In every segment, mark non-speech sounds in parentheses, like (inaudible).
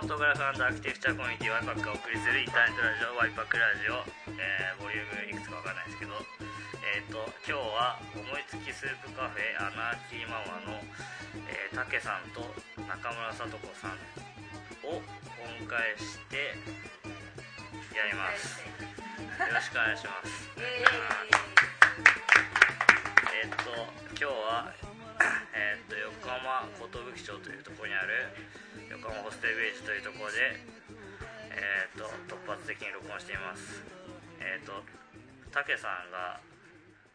フォトグラフアーキテクチャコミュニティワイパックがお送りするインターネットラジオワイパックラジオ、えー、ボリュームいくつかわかんないですけどえっ、と今日は思いつきスープカフェアナーキーママの、えー、たけさんと中村さと子さんをお迎えしてやります。よろしくお願いします。えっ、と今日はえっ、と横浜寿町というところにある横浜ホステルビレッジというところでえっ、と突発的に録音しています。えっ、とたけさんが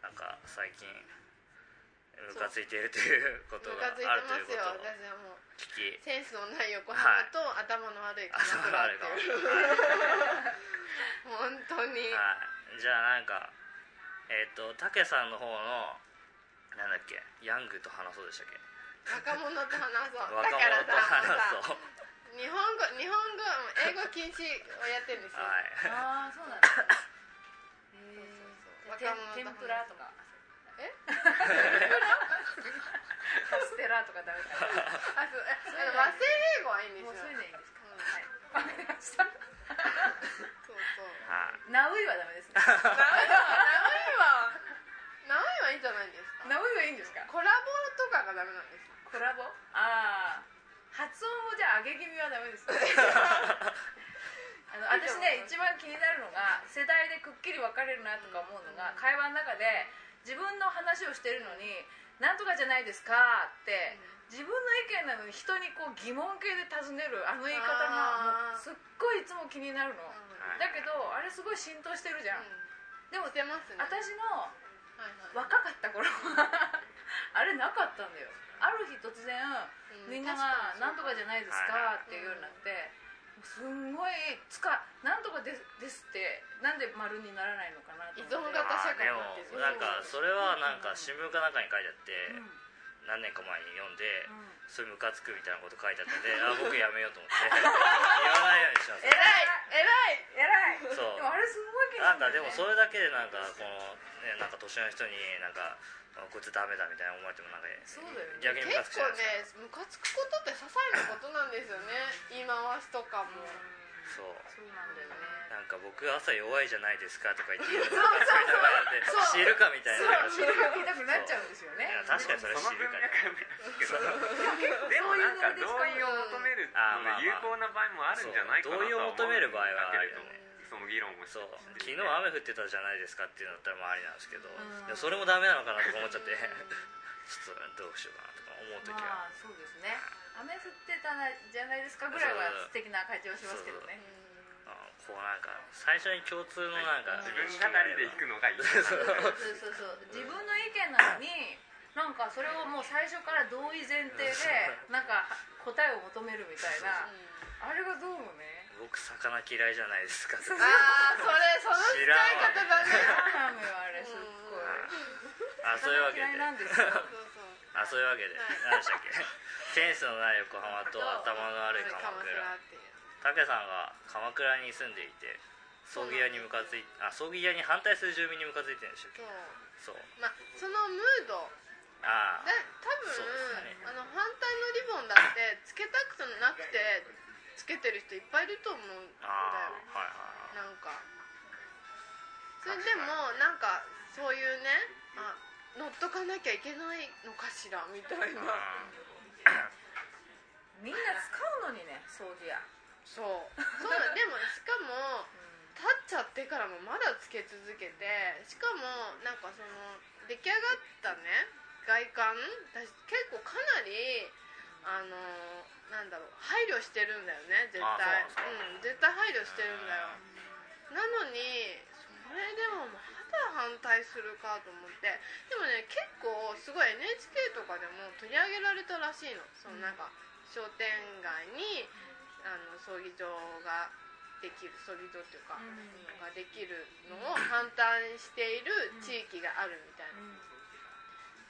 なんか最近ムカついているということがあるということを私はもう聞き。センスのない横浜と頭の悪い鎌倉っていう。本当に。はい、じゃあなんかえっ、とたけさんの方のなんだっけ？ヤングと話そうでしたっけ？若者と話そう。(laughs) 若者とさ話そう。さ日本語日本語英語禁止をやってるんですよ、はい。ああそうなんだ。へそうえ若者と天ぷらとか。え？カステラとかダメか。なあそうえあの和製英語はいいんですよ。もうそれでいいんですかうんはいわかりました。そうそう。はい。ナウイはダメですね。ナウイはじゃないですか。ナウイはいいんですか？コラボとかがダメなんですコラボ？ああ発音もじゃあ上げ気味はダメですね。(laughs) あの私ね一番気になるのが世代でくっきり分かれるなとか思うのが会話の中で自分の話をしてるのに「なんとかじゃないですか」って自分の意見なのに人にこう疑問形で尋ねるあの言い方がもうすっごいいつも気になるの。はいだけどあれすごい浸透してるじゃん。でもしてますね。私の若かった頃はあれなかったんだよ。ある日突然うんみんなが「なんとかじゃないですはいか」っていうようになってすんごいつか「なんとかですです」ってなんで丸にならないのかなと思って。依存型社会でもなんかそれはなんか新聞かなんかに書いてあってうん何年か前に読んでうん。それムカつくみたいなこと書いてあったんで (laughs) あ僕やめようと思って。(laughs) 言わないようにします偉い偉い偉い。そう。でもあれすごい気にななんるかでもそれだけでなんかこの、ね、なんか年の人になんかあこいつダメだみたいな思われてもなんかそうだよね。逆にムカつく結構ねムカつくことって些細なことなんですよね。言い回しとかも。そう。そうなんだよか僕朝弱いじゃないですかとか言って言うのムカつきながらで知るかみたいな。話そう言いたくなっちゃうんですよいねや確かにそれ知るか。ですけど。でもなんか同意を求める有効な場合もあるんじゃないかな同意を求める場合はあるよね。だけれどその議論をしてそう。昨日雨降ってたじゃないですかっていうのだったらまあありなんですけど、それもダメなのかなとか思っちゃって (laughs) ちょっとどうしようかなとか思う時は、まあそうですね。雨降ってたじゃないですかぐらいは素敵な感じはしますけどね。あこうなんか最初に共通のなんか自分語りで弾くのがいい。そうそうそう。自分の意見なのになんかそれをもう最初から同意前提でなんか答えを求めるみたいな。あれがどうもね？僕魚嫌いじゃないですか。ああそれその使い方だね。嫌なのよあれすっごいあそういうわけで。あそういうわけで。何でしたっけ？センスのない横浜と頭の悪い。鎌倉っていう武さんが鎌倉に住んでいて葬儀屋にムカついあ葬儀屋に反対する住民にムカついてるんでしたっけそう。そう。まあそのムード。ああ。で多分、そうですね。あの反対のリボンだってつけたくてなくてつけてる人いっぱいいると思うんだよああはいはいなんか。それでもなんかそういうねあ乗っとかなきゃいけないのかしらみたいな。みんな使うのにね掃除やそう。そうでもしかも立っちゃってからもまだつけ続けてしかもなんかその出来上がったね外観私結構かなりあのなんだろう配慮してるんだよね絶あ対うん絶対配慮してるんだよ。なのにそれでもまだ反対するかと思って。でもね結構すごい NHK とかでも取り上げられたらしいの。そのなんか商店街にあの葬儀場ができる葬儀場っていうか、のができるのを反対している地域があるみたいな、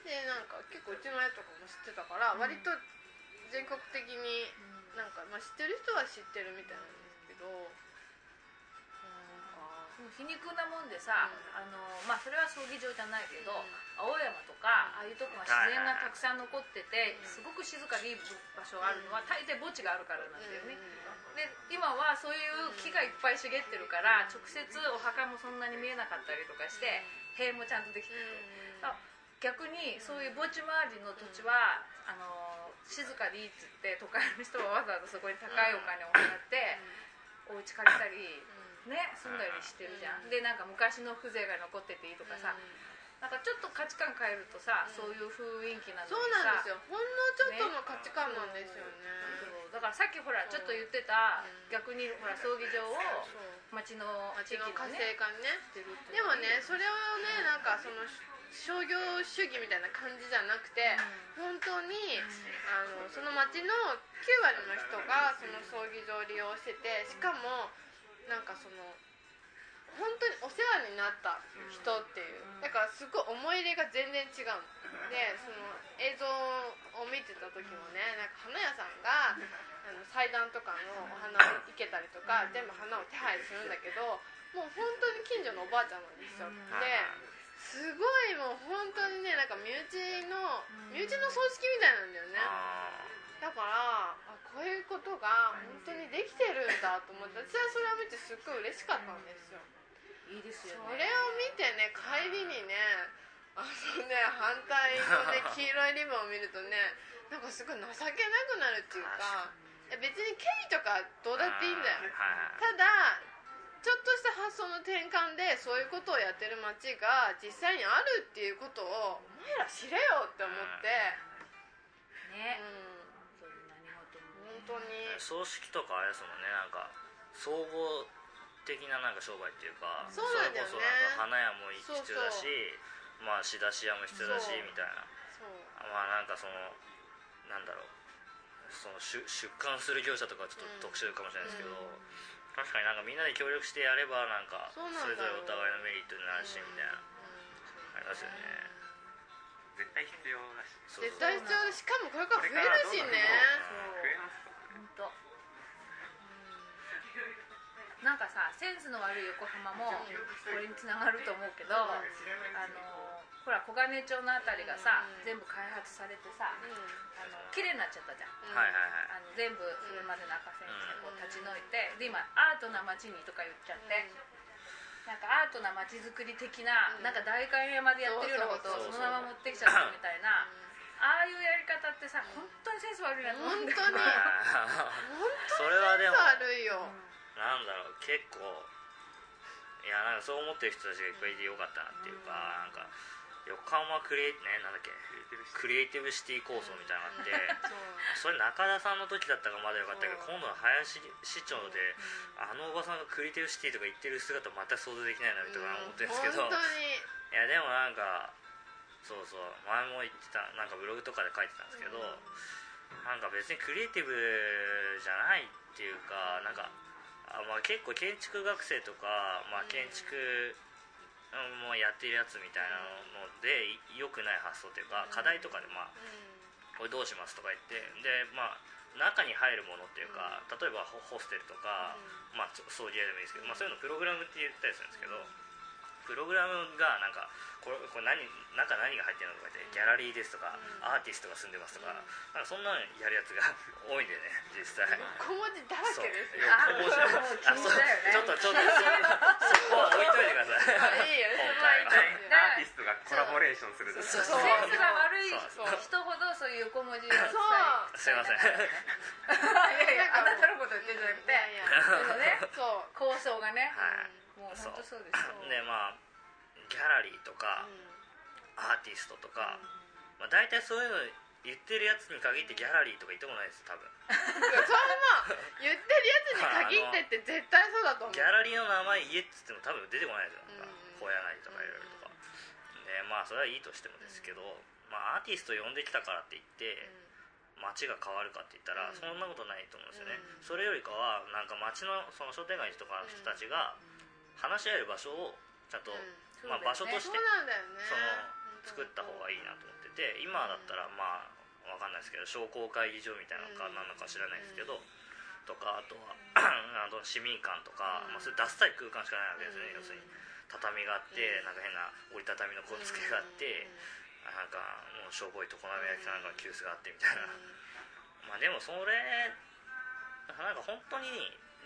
でなんか結構うちの親とかも知ってたから、割と全国的になんか、まあ、知ってる人は知ってるみたいなんですけど皮肉なもんでさ、あのまあそれは葬儀場じゃないけど、青山とかああいうとこが自然がたくさん残ってて、すごく静かでいい場所があるのは大抵墓地があるからなんだよね、で今はそういう木がいっぱい茂ってるから直接お墓もそんなに見えなかったりとかして塀もちゃんとできてる。あ逆にそういう墓地周りの土地はあの静かでいいっつって都会の人はわざわざそこに高いお金を払ってお家借りたりね住んだりしてるじゃん。でなんか昔の風情が残ってていいとかさ。なんかちょっと価値観変えるとさそういう雰囲気なのにそうさなんですよ。ほんのちょっとの価値観なんですよねそう。だからさっきほらちょっと言ってたう。ん逆にほら葬儀場を町の地町の活域のね性化にねでう。もねそれをねなんかその商業主義みたいな感じじゃなくて本当にあのその町の9割の人がその葬儀場を利用しててしかもなんかその本当にお世話になった人っていうだからすごい思い入れが全然違うの。でその映像を見てた時もねなんか花屋さんがあの祭壇とかのお花を生けたりとか全部花を手配するんだけどもう本当に近所のおばあちゃんなんですよ。ですごいもう本当にねなんか身内の身内の葬式みたいなんだよね。あだからあこういうことが本当にできてるんだと思って私はそれを見てすっごい嬉しかったんですよ。いいですそよね。れを見てね帰りにねあのね反対のね (laughs) 黄色いリボンを見るとねなんかすごい情けなくなるっていうかえ別に経緯とかどうだっていいんだよ。ただちょっとした発想の転換でそういうことをやってる街が実際にあるっていうことをお前ら知れよって思って。ね。うん当に。葬式とかあれですもんねなんか総合的ななんか商売っていうかそうなんだよね。それこそなんか花屋も必要だしそう。まあ仕出し屋も必要だしみたいな。そう。まあなんかそのなんだろうその出出荷する業者とかはちょっと特殊かもしれないですけど、うん確かになんかみんなで協力してやればなんかそれぞれお互いのメリットになるしみたいな。ありますよね。絶対必要だし。絶対必要でしかもこれから増えるしね。増えますなんかさセンスの悪い横浜もこれにつながると思うけどあのほら小金町のあたりがさうん。全部開発されてさうん。あの綺麗になっちゃったじゃん。はいはいはい。あの全部それまでの赤線してこう立ち退いてで今アートな街にとか言っちゃってなんかアートな街づくり的なうん。なんか代官山でやってるようなことをそのまま持ってきちゃったみたいなああいうやり方ってさ本当にセンス悪いなと思うんだよ本当に。(laughs) それはでも。悪いよなんだろう結構。いやなんかそう思ってる人たちがいっぱいいてよかったなっていうか、なんか横浜クリエイねなんだっけクリエイティブシティ。構想みたいなのがあって、それ中田さんの時だったからまだよかったけど今度の林市長であのおばさんがクリエイティブシティとか言ってる姿全く想像できないなとか思ってるんですけど、本当に。いやでもなんかそうそう前も言ってたなんかブログとかで書いてたんですけど、なんか別にクリエイティブじゃないっていうかなんかあ、まあ、結構建築学生とか、まあ、建築もやってるやつみたいなので良くない発想というか課題とかでまあこれどうしますとか言ってでまあ中に入るものっていうか例えばホホステルとか、まあ、葬儀屋でもいいですけど、まあ、そういうのプログラムって言ったりするんですけどプログラムがなんかこれこれ何中何が入ってるのとか言ってギャラリーですとか、アーティストが住んでますとか,、なんかそんなのやるやつが (laughs) 多いんでね実際。小文字だらけですよああそう。ちょっとちょっとそそこは置いといてください。あいいよアーティストがコラボレーションするとか。そうセンスが悪い人ほどそういう横文字を使いそう。すいません。いやいやあなたのこと言ってんじゃなくて。そう。構想がね。はいもう本当そうですよ。でまあギャラリーとか、アーティストとか、まあ、大体そういうの言ってるやつに限ってギャラリーとか言ってもないです多分。それも言ってるやつに限ってって絶対そうだと思う。ギャラリーの名前言えっつっても多分出てこないですよ。なんかうん。小柳とかいろいろとか。でまあそれはいいとしてもですけど、まあ、アーティスト呼んできたからって言って街が変わるかって言ったら、うん。そんなことないと思うんですよね、うん。それよりかはなんか街のその商店街とかの人たちが話し合える場所をちゃんと、うんまあ、場所としてそね。その作った方がいいなと思ってて今だったらまあわかんないですけど商工会議場みたいなのかうん。何なのか知らないですけど、とかあとは (clears throat) あの市民館とか、うん。まあ、そういうダッサい空間しかないわけですね、うん。要するに畳があって、なんか変な折りたたみのこう付けがあって、なんかもうしょぼい常滑焼きかなんかの急須があってみたいな、まあでもそれなんか本当に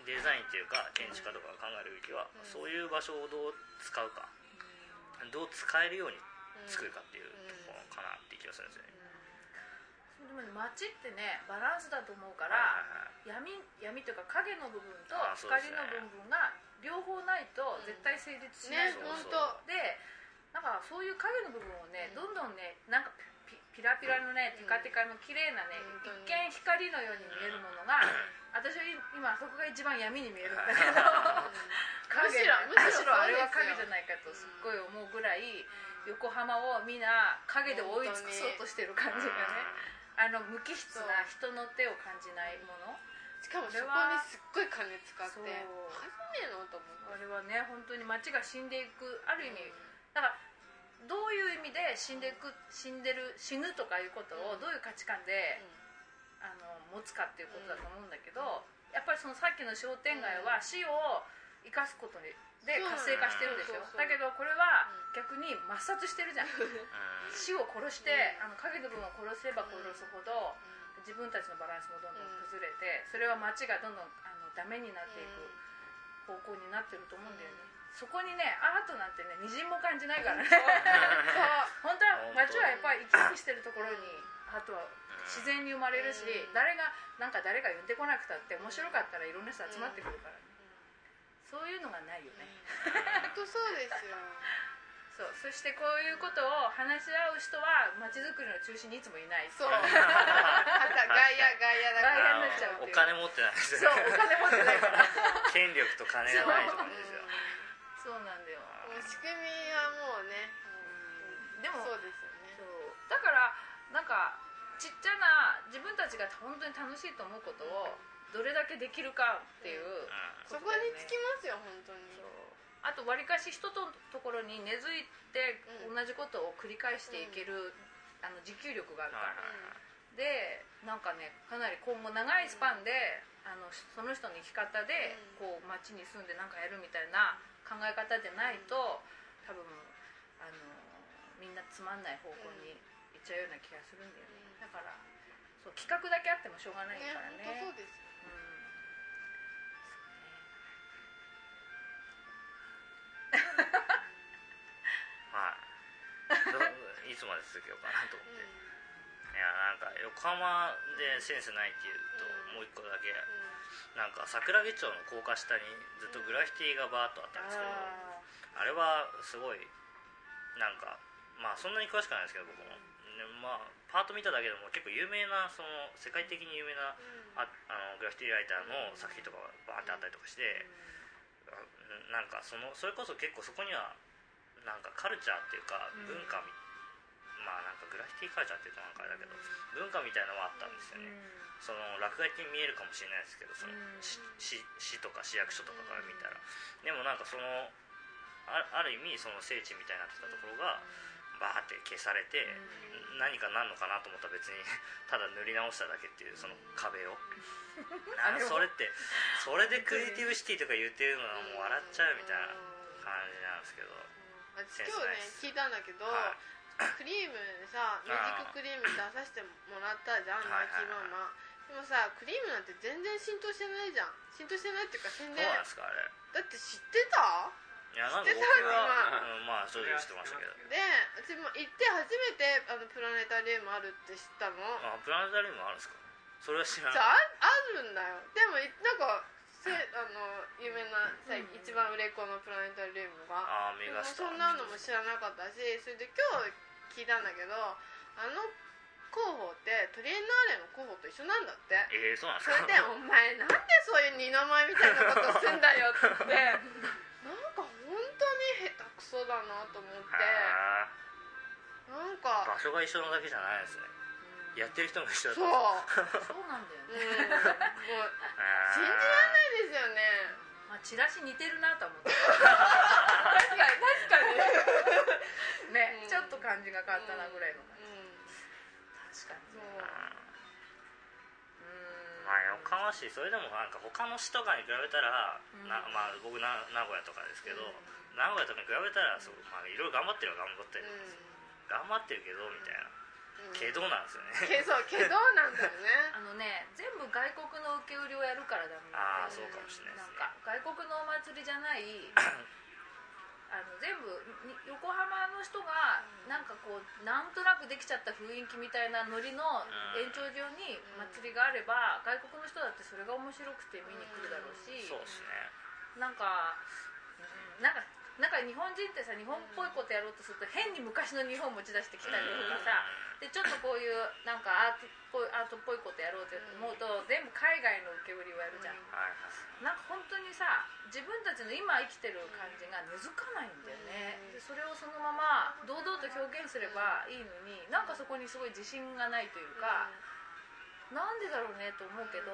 デザインっていうか建築家とかが考えるべきは、うん。そういう場所をどう使うか。どう使えるように作るかっていうところかなって気がするんですよね、でもね街ってねバランスだと思うかはいらはいはい。闇闇というか影の部分と光ね。の部分が両方ないと絶対成立しないねでなんかそういう影の部分をねうん。どんどんねなんかピピラピラのねテカテカの綺麗なね一見光のように見えるものが (laughs) 私は今そこが一番闇に見えるんだけど。(laughs) むし影ろむしろあれは影じゃないかとすっごい思うぐらい横浜をみんな影で覆い尽くそうとしてる感じがねあの無機質な人の手を感じないもの。しかもそこにすっごい金使って初めのと思う。あれはね本当に街が死んでいくある意味だからどういう意味で死んでいく死んでる死ぬとかいうことをどういう価値観で、あの持つかっていうことだと思うんだけど、やっぱりそのさっきの商店街は死を生かすことにで活性化してるでしょ？そうだけどこれは逆に抹殺してるじゃん。うん。死を殺して、うん。あの影の部分を殺せば殺すほど、自分たちのバランスもどんどん崩れて、それは街がどんどんあのダメになっていく方向になってると思うんだよね、そこにねアートなんてねみじんも感じないからね。(laughs) 本当は街はやっぱり生き生きしてるところにアートは自然に生まれるし、うん。誰がなんか誰が言ってこなくたって面白かったらいろんな人集まってくるからね、そういうのがないよね、本当そうですよ。そう。そしてこういうことを話し合う人は街づくりの中心にいつもいない。そう。また外野外野だから。外野になっちゃうっていう。お金持ってないですそうよねお金持ってないから。(laughs) 権力と金がないとかですよ仕組みはもうねでもそうですよね。だからなんかちっちゃな自分たちが本当に楽しいと思うことをどれだけできるかっていううそこにつきますよ本当に。あとわりかし人とところに根付いてうん。同じことを繰り返していける、あの持久力があるから、はいはい。でなんかねかなり今後長いスパンで、あのその人の生き方で、うん。こう街に住んでなんかやるみたいな考え方でないと多分あのみんなつまんない方向に行っちゃうような気がするんだよね、うん。だからそう企画だけあってもしょうがないねからね。本当そうです。ようんはい。つまで続けようかなと思って、いやなんか横浜でセンスないっていうと、うんもう一個だけ。なんか桜木町の高架下にずっとグラフィティがバーッとあったんですけど、ああれはすごいなんかまあそんなに詳しくないんですけど僕も、ねまあパート見ただけでも結構有名なその世界的に有名なああのグラフィティライターの作品とかがバーってあったりとかして、あなんかそのそれこそ結構そこにはなんかカルチャーっていうかうん。文化み、まあなんかグラフィティカルチャーっていうとなんかあれだけど文化みたいなのはあったんですよね、その落書きに見えるかもしれないですけどその市とか市役所とかから見たら。でもなんかそのあある意味その聖地みたいになってたところがバーって消されて何かなんのかなと思ったら別に (laughs) ただ塗り直しただけっていうその壁を。(laughs) それってそれでクリエイティブシティとか言ってるのはもう笑っちゃうみたいな感じなんですけど。私今日ね聞いたんだけど、はクリームでさミュージッククリーム出させてもらったじゃんはいマキマもさクリームなんて全然浸透してないじゃん。浸透してないっていうか宣伝そうなんですかあれ。だって知ってた？いやなんか僕知ってたは、うん、まあ正直知ってましたけど。で私も行って初めてあのプラネタリウムあるって知ったの。あプラネタリウムあるんですか？それは知らない。ああるんだよ。でもいなんかせあの有名なさ、うん。一番売れっ子のプラネタリウムが。ああメガスターそんなのも知らなかったしそれで今日聞いたんだけどあの候補ってトリエンナーレの候補と一緒なんだって。ええそうなんですか？それで「お前なんでそういう二の舞みたいなことすんだよ」って。言ってなんか本当に下手くそだなと思って。へなんーか。場所が一緒なだけじゃないですね。やってる人も一緒だそう、そうなんだようん、ね、もう (laughs) 信じられないですよね。まあチラシ似てるなとは思って。確かに確かに。(laughs) ね、うん。ちょっと感じが変わったなぐらいの感うんじ、確かにそう。うん。まあ横浜市それでもなんか他の市とかに比べたら、うん。なまあ僕な名古屋とかですけど、うん。名古屋とかに比べたらそうまあいろいろ頑張ってるは頑張ってる、うん。頑張ってるけどみたいな。うん。けどなんですよね。けそうけどなんだよね。(laughs) あのね全部外国の受け売りをやるからダメああなんだよそうかもしれないですね。なんか外国のお祭りじゃない (laughs) あの全部に横浜の人がなんかこうなんとなくできちゃった雰囲気みたいなノリの延長上に祭りがあれば外国の人だってそれが面白くて見に来るだろうし。そうですね。なんかうんなんかなんか日本人ってさ日本っぽいことやろうとすると変に昔の日本持ち出してきたりとかさでちょっとこういうなんかアートっぽいアートっぽいことやろうって思うと全部海外の受け売りをやるじゃん。なんか本当にさ自分たちの今生きてる感じが根付かないんだよね。でそれをそのまま堂々と表現すればいいのになんかそこにすごい自信がないというかなんでだろうねと思うけど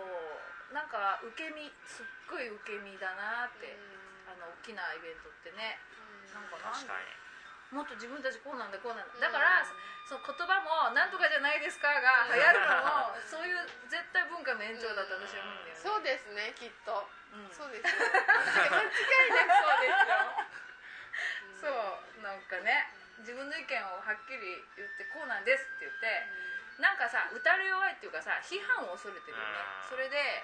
なんか受け身すっごい受け身だなってあの大きなイベントってねなん。かなん確かに。もっと自分たちこうなんだこうなんだだから、その言葉も「なんとかじゃないですか」が流行るのもそういう絶対文化の延長だと私は思うんだよね。そうですねきっと。うん。そうですよ。間違いなくそうですよ。(laughs) そうなんかね自分の意見をはっきり言ってこうなんですって言ってなんかさ打たれ弱いっていうかさ批判を恐れてるよね。うん。それで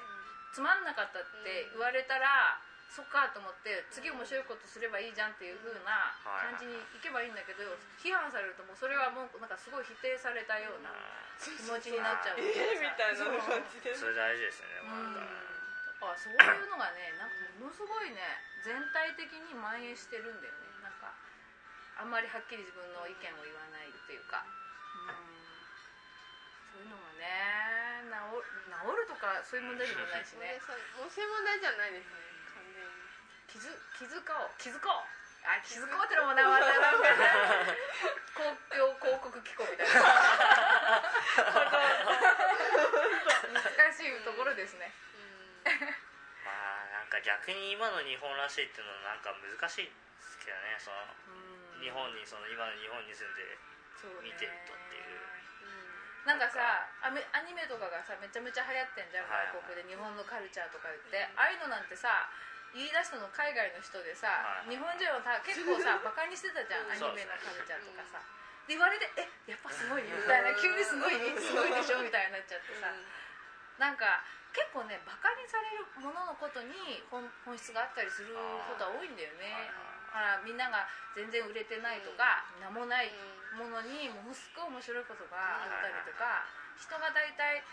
つまんなかったって言われたらそっかと思って次面白いことすればいいじゃんっていう風な感じにいけばいいんだけど批判されるともうそれはもうなんかすごい否定されたような気持ちになっちゃう。えーみたいなそう。感じでそれ大事ですよねうん。まだからそういうのがねなんかものすごいね全体的に蔓延してるんだよね。なんかあんまりはっきり自分の意見を言わないっていうか、うん、そういうのがね治治るとかそういう問題でもないしね。そうもうそういう問題じゃないですね気づ気づこう。気づこう。あ気づこうってのもなまたな。ん (laughs) 公共広告機構みたいな。難しいところですね。まあなんか逆に今の日本らしいっていうのはなんか難しいですけどね。そのうん。日本にその今の日本に住んでそうね。見てるとっていう。なんかさアニメとかがさめちゃめちゃ流行ってんじゃん外国で。日本のカルチャーとか言って。ああいうのなんてさ言い出したの海外の人でさ、はいはい日本人はさ結構さ (laughs) バカにしてたじゃんアニメのカルチャーとかさ。で言われてえやっぱすごいみたいな急にすごいすごいでしょみたいになっちゃってさ。なんか結構ねバカにされるもののことに本本質があったりすることは多いんだよね。だからみんなが全然売れてないとか名もないものにものすごい面白いことがあったりとか人が大体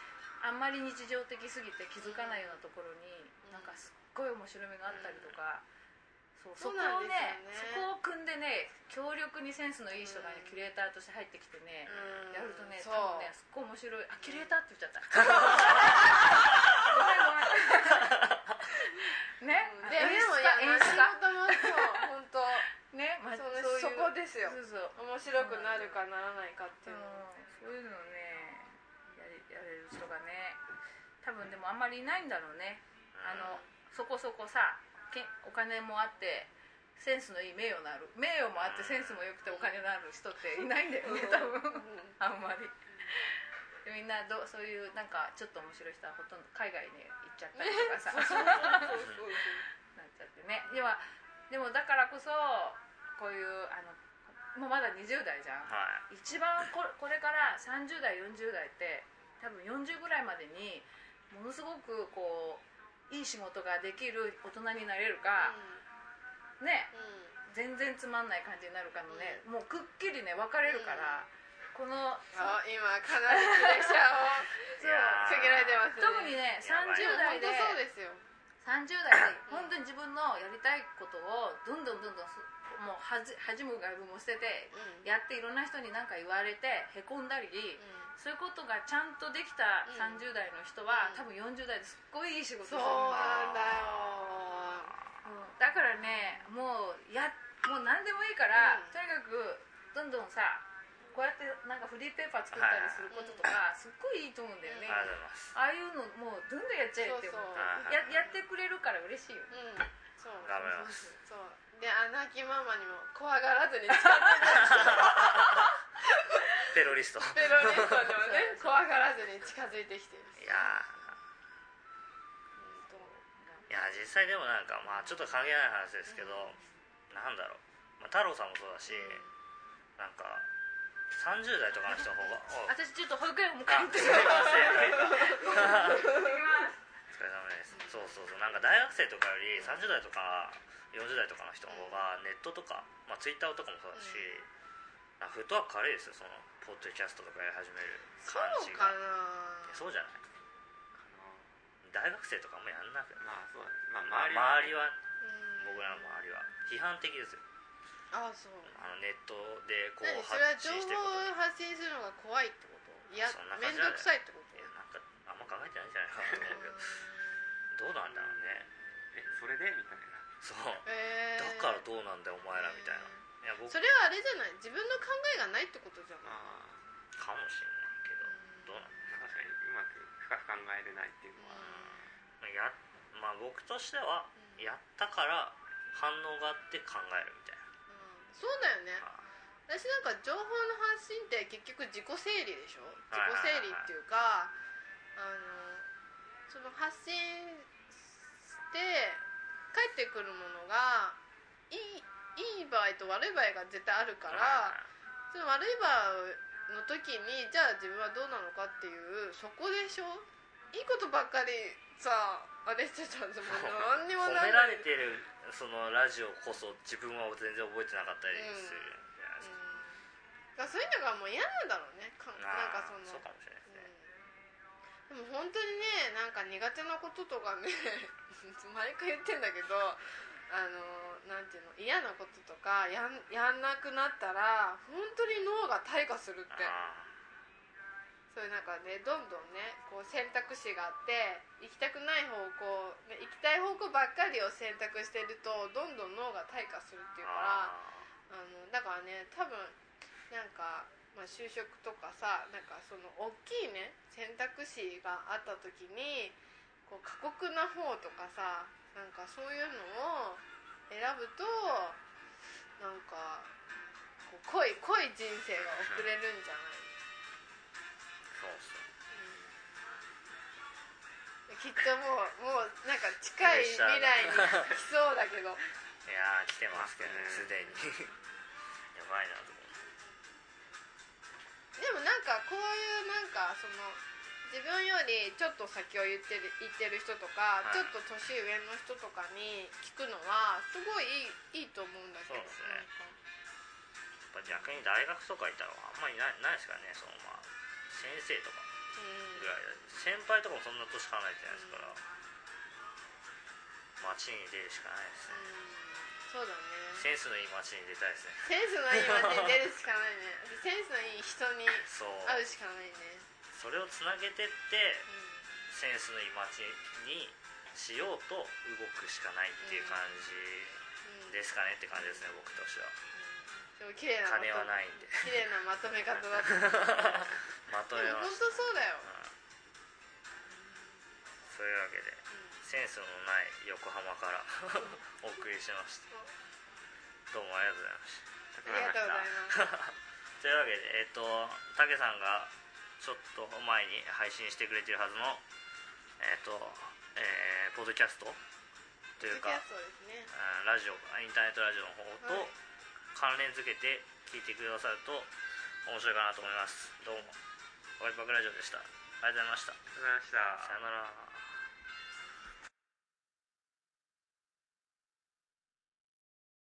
あんまり日常的すぎて気づかないようなところになんかすっごい面白みがあったりとかそうそこをねね。そこを組んでね強力にセンスのいい人がねキュレーターとして入ってきてねうん。やるとね多分ねすっごい面白い。あキュレーターって言っちゃった。(laughs) ごめんごめん。ね？で演出でも家演出いや仕事もそう本当。(laughs) ね、まあ、そそうのいうそこですよ。そうそう。面白くなるかならないかっていうの。そういうのをねやれる人がね多分でもあんまりいないんだろうねあのそこそこさけお金もあってセンスのいい名誉のある名誉もあってセンスも良くてお金のある人っていないんだよね多分。あんまり。でみんなどうそういうなんかちょっと面白い人はほとんど海外に行っちゃったりとかさ。なっちゃってね。でもでもだからこそこういうあのもうまだ20代じゃん。はい。一番ここれから30代40代って多分40ぐらいまでにものすごくこういい仕事ができる大人になれるか、ね全然つまんない感じになるかのね、もうくっきりね分かれるから、このあ今かなりプレッシャーを (laughs) いやーかけられてますね。特にねやばい。30代でそうですよ。30代で本当に自分のやりたいことをどんどんどんどんすもうはじ恥む外部も捨ててうん。やっていろんな人に何か言われてへこんだり、そういうことがちゃんとできたうん。30代の人は、うん。多分40代です。っごいいい仕事すそうる。んだよなんだよ。うん。だからねもうやもう何でもいいから、うん。とにかくどんどんさこうやってなんかフリーペーパー作ったりすることとか、すっごいいいと思うんだよね、あああいうのもうどんどんやっちゃえって思そううそう。ややってくれるから嬉しいよね。うん。そう頑張ります。そう。でアナキママにも怖がらずに使って (laughs) テロリスト。ペロリストね怖がらずに近づいてきてるいやー。いや実際でもなんかまあちょっと関係ない話ですけど、なんだろう、まあ、太郎さんもそうだし、なんか30代とかの人の方が (laughs) お私ちょっと保育園迎あえてますお疲れ様ですそうそうそう。なんか大学生とかより30代とか40代とかの人の方がネットとか、まあ、ツイッターとかもそうだし、なんかフットワーク軽いですよそのポッドキャストとかやり始めるそ感じが。うかなそうじゃない。大学生とかもやんなくて、まあそうだね。ままあ、あ周りは。周りはうん。僕らの周りは。批判的ですよ。あそう。あのネットでこう何それは情発信していくこと。発信するのが怖いってこと？いやそんな感面倒くさいってこと？いやなんかあんま考えてないんじゃないかなと思うけど。どうなんだろうね。えそれで？みたいな。そう。えー。だからどうなんだよお前らみたいな。いや僕それはあれじゃない？自分の考えがないってことじゃない？あかもしれないけど。どうなん？だあ確かにうまく深く考えれないっていうのは。やまあ僕としてはやったから反応があって考えるみたいうん。そうだよね。な私なんか情報の発信って結局自己整理でしょ？自己整理っていうかあのその発信して返ってくるものがいいいい場合と悪い場合が絶対あるからその悪い場合の時にじゃあ自分はどうなのかっていうそこでしょ？いいことばっかりさあれしてたんですもん何にも褒めなんないられてるそのラジオこそ自分は全然覚えてなかったりする。じゃないですか、うんそういうのがもう嫌なんだろうね。かなんかそのそうかもしれないですね、うん。でも本当にねなんか苦手なこととかね (laughs) 毎回言ってんだけどあのなんていうの嫌なこととかやんやんなくなったら本当に脳が退化するって。あそういうなんかねどんどんねこう選択肢があって行きたくない方向、ね、行きたい方向ばっかりを選択してるとどんどん脳が退化するっていうからあ。あのだからね多分なんか、まあ、就職とかさなんかその大きいね選択肢があった時にこう過酷な方とかさなんかそういうのを選ぶとなんかこう濃い濃い人生が送れるんじゃない？そうっすきっともうもうなんか近い未来に来そうだけど。(laughs) いやー来てますけどねうん。すでに。(laughs) やばいなと思でもなんかこういうなんかその自分よりちょっと先を言ってる言ってる人とか、はい。ちょっと年上の人とかに聞くのはすごいいいいいと思うんだけどそうですね。やっぱ逆に大学とか行ったらあんまりないないですからねそのまあ先生とか。うん。ぐらいで先輩とかもそんな年離れてないですから。街に出るしかないですね。うん。そうだね。センスのいい街に出たいですね。センスのいい街に出るしかないね。(laughs) センスのいい人に会うしかないねそれをつなげてってセンスのいい街にしようと動くしかないっていう感じうんですかねって感じですね僕としては。でも綺麗な金はないいんで綺麗なまとめ方だった。(laughs) まとめました。当そうだよ、うん。そういうわけでセンスのない横浜から (laughs) お送りしました。どうもありがとうございました。ありがとうございます。(laughs) というわけでえっ、とたけさんがちょっと前に配信してくれてるはずのえっ、と、えーポッドキャストというかね。あーラジオインターネットラジオの方とはい。関連づけて聞いてくださると面白いかなと思います。どうも。ワイパクラジオでした。ありがとうございました。ありがとうございました。さよなら